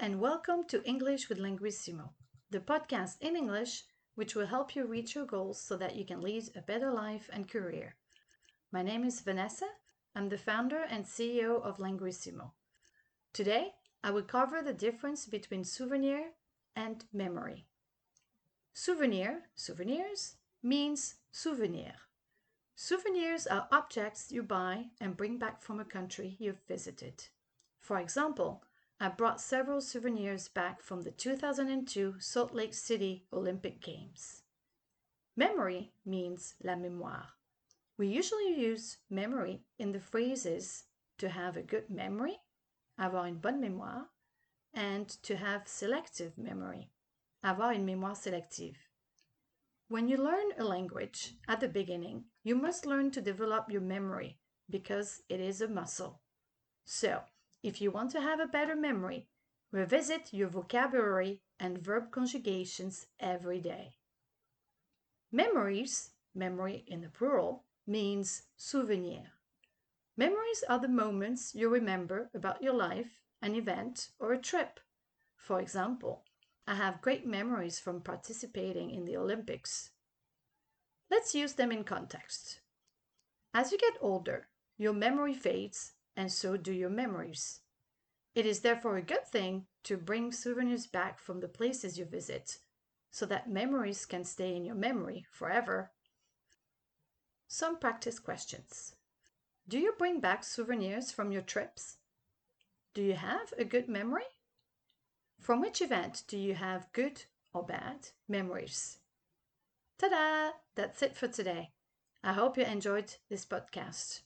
and welcome to English with Linguissimo, the podcast in English which will help you reach your goals so that you can lead a better life and career. My name is Vanessa. I'm the founder and CEO of Linguissimo. Today, I will cover the difference between souvenir and memory. Souvenir, souvenirs, means souvenir. Souvenirs are objects you buy and bring back from a country you've visited. For example, I brought several souvenirs back from the 2002 Salt Lake City Olympic Games. Memory means la mémoire. We usually use memory in the phrases to have a good memory, avoir une bonne mémoire, and to have selective memory, avoir une mémoire sélective. When you learn a language at the beginning, you must learn to develop your memory because it is a muscle. So, if you want to have a better memory, revisit your vocabulary and verb conjugations every day. Memories, memory in the plural, means souvenir. Memories are the moments you remember about your life, an event, or a trip. For example, I have great memories from participating in the Olympics. Let's use them in context. As you get older, your memory fades and so do your memories. It is therefore a good thing to bring souvenirs back from the places you visit, so that memories can stay in your memory forever. Some practice questions. Do you bring back souvenirs from your trips? Do you have a good memory? From which event do you have good or bad memories? Ta-da! That's it for today. I hope you enjoyed this podcast.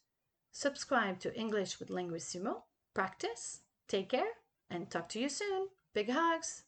Subscribe to English with Linguissimo, practice, take care, and talk to you soon. Big hugs!